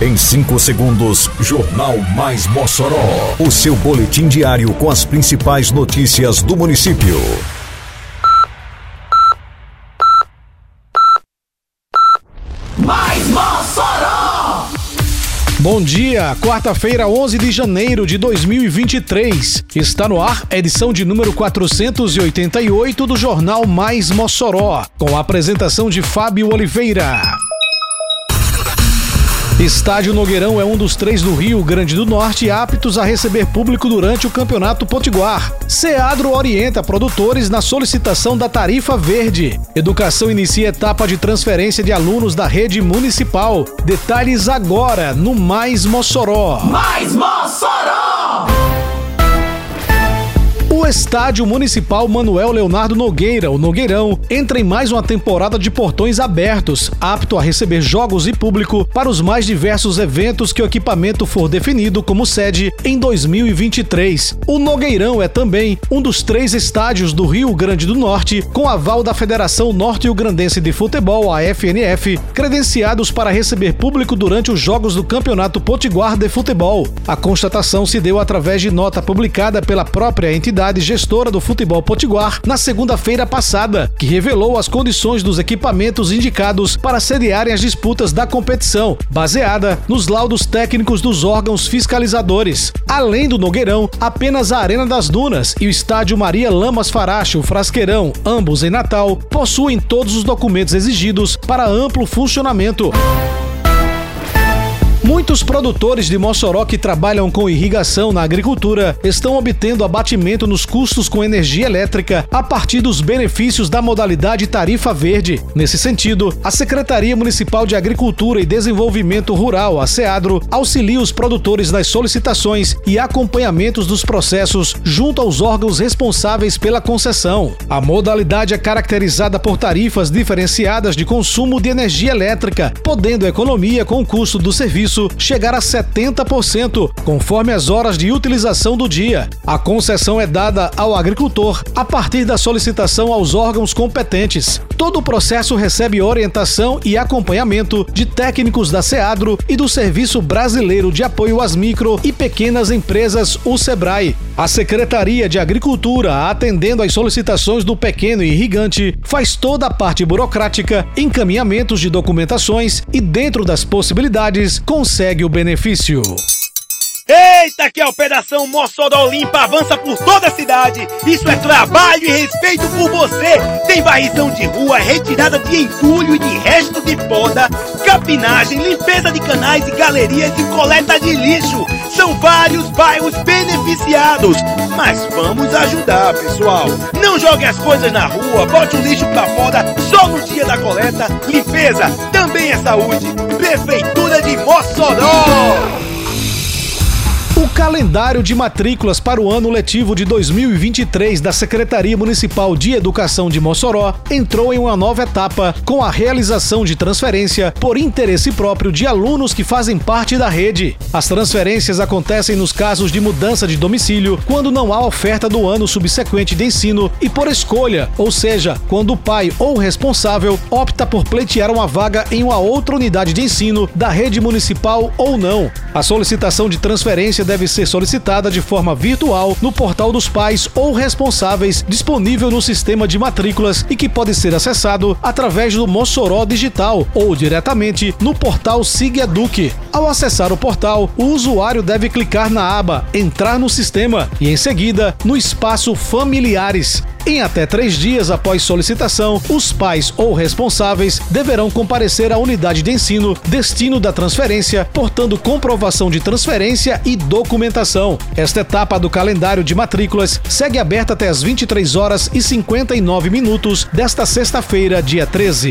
Em 5 segundos, Jornal Mais Mossoró. O seu boletim diário com as principais notícias do município. Mais Mossoró! Bom dia, quarta-feira, 11 de janeiro de 2023. Está no ar edição de número 488 do Jornal Mais Mossoró, com a apresentação de Fábio Oliveira. Estádio Nogueirão é um dos três do Rio Grande do Norte aptos a receber público durante o Campeonato Potiguar. Seadro orienta produtores na solicitação da tarifa verde. Educação inicia etapa de transferência de alunos da rede municipal. Detalhes agora no Mais Mossoró. Mais Mossoró! O Estádio Municipal Manuel Leonardo Nogueira, o Nogueirão, entra em mais uma temporada de portões abertos, apto a receber jogos e público para os mais diversos eventos que o equipamento for definido como sede em 2023. O Nogueirão é também um dos três estádios do Rio Grande do Norte com aval da Federação Norte-Rio Grandense de Futebol, a FNF, credenciados para receber público durante os jogos do Campeonato Potiguar de Futebol. A constatação se deu através de nota publicada pela própria entidade gestora do futebol potiguar na segunda-feira passada, que revelou as condições dos equipamentos indicados para sediarem as disputas da competição, baseada nos laudos técnicos dos órgãos fiscalizadores. Além do Nogueirão, apenas a Arena das Dunas e o estádio Maria Lamas Farache, o Frasqueirão, ambos em Natal, possuem todos os documentos exigidos para amplo funcionamento. Muitos produtores de Mossoró que trabalham com irrigação na agricultura estão obtendo abatimento nos custos com energia elétrica a partir dos benefícios da modalidade tarifa verde. Nesse sentido, a Secretaria Municipal de Agricultura e Desenvolvimento Rural, a SEADRO, auxilia os produtores nas solicitações e acompanhamentos dos processos junto aos órgãos responsáveis pela concessão. A modalidade é caracterizada por tarifas diferenciadas de consumo de energia elétrica, podendo a economia com o custo do serviço chegar a 70%, conforme as horas de utilização do dia. A concessão é dada ao agricultor a partir da solicitação aos órgãos competentes. Todo o processo recebe orientação e acompanhamento de técnicos da SEADRO e do Serviço Brasileiro de Apoio às Micro e Pequenas Empresas, o SEBRAE. A Secretaria de Agricultura, atendendo às solicitações do pequeno irrigante, faz toda a parte burocrática, encaminhamentos de documentações e, dentro das possibilidades, consegue o benefício. Eita, que a Operação Mossoró Limpa avança por toda a cidade. Isso é trabalho e respeito por você. Tem varrição de rua, retirada de entulho e de resto de poda, capinagem, limpeza de canais e galerias e coleta de lixo. São vários bairros beneficiados. Mas vamos ajudar, pessoal. Não jogue as coisas na rua, bote o lixo pra fora só no dia da coleta. Limpeza também é saúde. Prefeitura de Mossoró. Calendário de matrículas para o ano letivo de 2023 da Secretaria Municipal de Educação de Mossoró entrou em uma nova etapa com a realização de transferência por interesse próprio de alunos que fazem parte da rede. As transferências acontecem nos casos de mudança de domicílio, quando não há oferta do ano subsequente de ensino e por escolha, ou seja, quando o pai ou o responsável opta por pleitear uma vaga em uma outra unidade de ensino da rede municipal ou não. A solicitação de transferência deve ser solicitada de forma virtual no portal dos pais ou responsáveis disponível no sistema de matrículas e que pode ser acessado através do Mossoró Digital ou diretamente no portal Sig. Ao acessar o portal, o usuário deve clicar na aba Entrar no sistema e, em seguida, no espaço Familiares. Em até três dias após solicitação, os pais ou responsáveis deverão comparecer à unidade de ensino destino da transferência, portando comprovação de transferência e documentação. Esta etapa do calendário de matrículas segue aberta até as 23 horas e 59 minutos desta sexta-feira, dia 13.